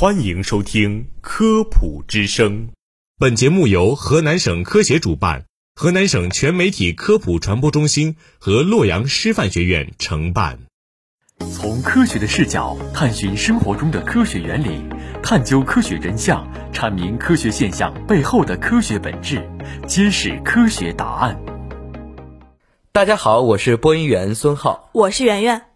欢迎收听《科普之声》，本节目由河南省科协主办，河南省全媒体科普传播中心和洛阳师范学院承办。从科学的视角探寻生活中的科学原理，探究科学真相，阐明科学现象背后的科学本质，揭示科学答案。大家好，我是播音员孙浩，我是圆圆。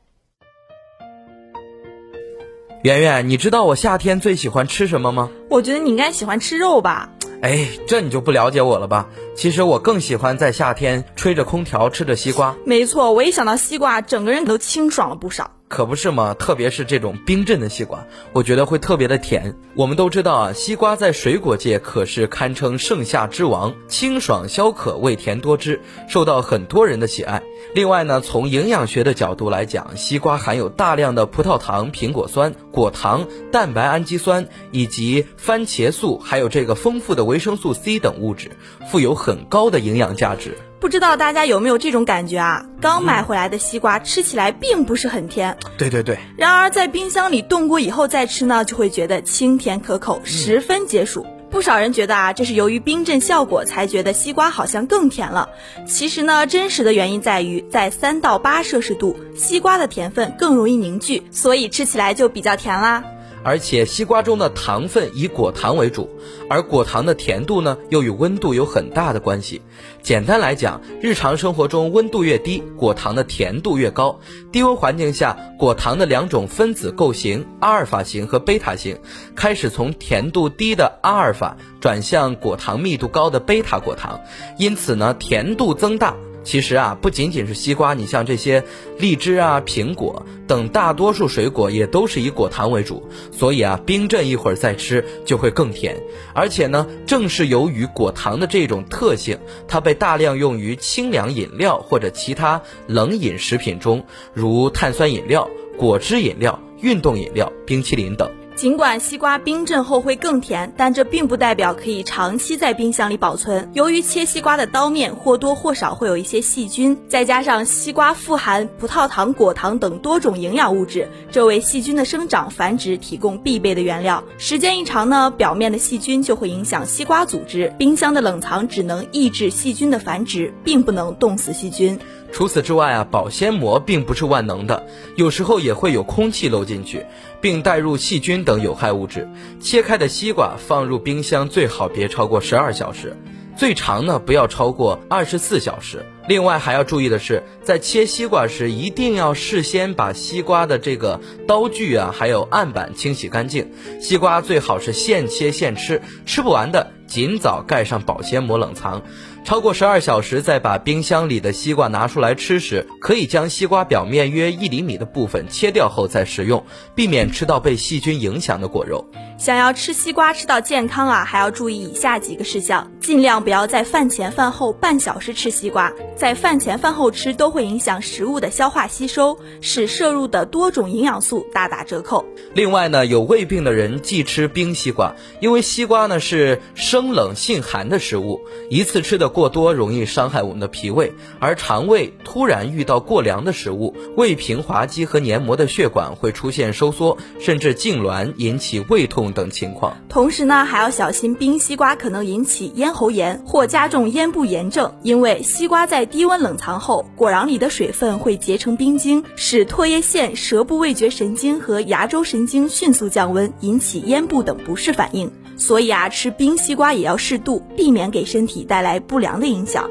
圆圆，你知道我夏天最喜欢吃什么吗？我觉得你应该喜欢吃肉吧。哎，这你就不了解我了吧？其实我更喜欢在夏天吹着空调吃着西瓜。没错，我一想到西瓜，整个人都清爽了不少。可不是嘛，特别是这种冰镇的西瓜，我觉得会特别的甜。我们都知道啊，西瓜在水果界可是堪称盛夏之王，清爽消渴，味甜多汁，受到很多人的喜爱。另外呢，从营养学的角度来讲，西瓜含有大量的葡萄糖、苹果酸、果糖、蛋白氨基酸以及番茄素，还有这个丰富的维生素 C 等物质，富有很高的营养价值。不知道大家有没有这种感觉啊？刚买回来的西瓜吃起来并不是很甜，对对对。然而在冰箱里冻过以后再吃呢，就会觉得清甜可口，十分解暑。不少人觉得啊，这是由于冰镇效果才觉得西瓜好像更甜了。其实呢，真实的原因在于在三到八摄氏度，西瓜的甜分更容易凝聚，所以吃起来就比较甜啦。而且西瓜中的糖分以果糖为主，而果糖的甜度呢，又与温度有很大的关系。简单来讲，日常生活中温度越低，果糖的甜度越高。低温环境下，果糖的两种分子构型——阿尔法型和贝塔型，开始从甜度低的阿尔法转向果糖密度高的贝塔果糖，因此呢，甜度增大。其实啊，不仅仅是西瓜，你像这些荔枝啊、苹果等大多数水果也都是以果糖为主，所以啊，冰镇一会儿再吃就会更甜。而且呢，正是由于果糖的这种特性，它被大量用于清凉饮料或者其他冷饮食品中，如碳酸饮料、果汁饮料、运动饮料、冰淇淋等。尽管西瓜冰镇后会更甜，但这并不代表可以长期在冰箱里保存。由于切西瓜的刀面或多或少会有一些细菌，再加上西瓜富含葡萄糖、果糖等多种营养物质，这为细菌的生长繁殖提供必备的原料。时间一长呢，表面的细菌就会影响西瓜组织。冰箱的冷藏只能抑制细菌的繁殖，并不能冻死细菌。除此之外啊，保鲜膜并不是万能的，有时候也会有空气漏进去，并带入细菌等有害物质。切开的西瓜放入冰箱最好别超过十二小时，最长呢不要超过二十四小时。另外还要注意的是，在切西瓜时一定要事先把西瓜的这个刀具啊，还有案板清洗干净。西瓜最好是现切现吃，吃不完的尽早盖上保鲜膜冷藏。超过十二小时再把冰箱里的西瓜拿出来吃时，可以将西瓜表面约一厘米的部分切掉后再食用，避免吃到被细菌影响的果肉。想要吃西瓜吃到健康啊，还要注意以下几个事项：尽量不要在饭前饭后半小时吃西瓜，在饭前饭后吃都会影响食物的消化吸收，使摄入的多种营养素大打折扣。另外呢，有胃病的人忌吃冰西瓜，因为西瓜呢是生冷性寒的食物，一次吃的。过多容易伤害我们的脾胃，而肠胃突然遇到过凉的食物，胃平滑肌和黏膜的血管会出现收缩，甚至痉挛，引起胃痛等情况。同时呢，还要小心冰西瓜可能引起咽喉炎或加重咽部炎症，因为西瓜低温冷藏后，果瓤里的水分会结成冰晶，使唾液腺、舌部味觉神经和牙周神经迅速降温，引起咽部等不适反应。所以啊，吃冰西瓜也要适度，避免给身体带来不良的影响。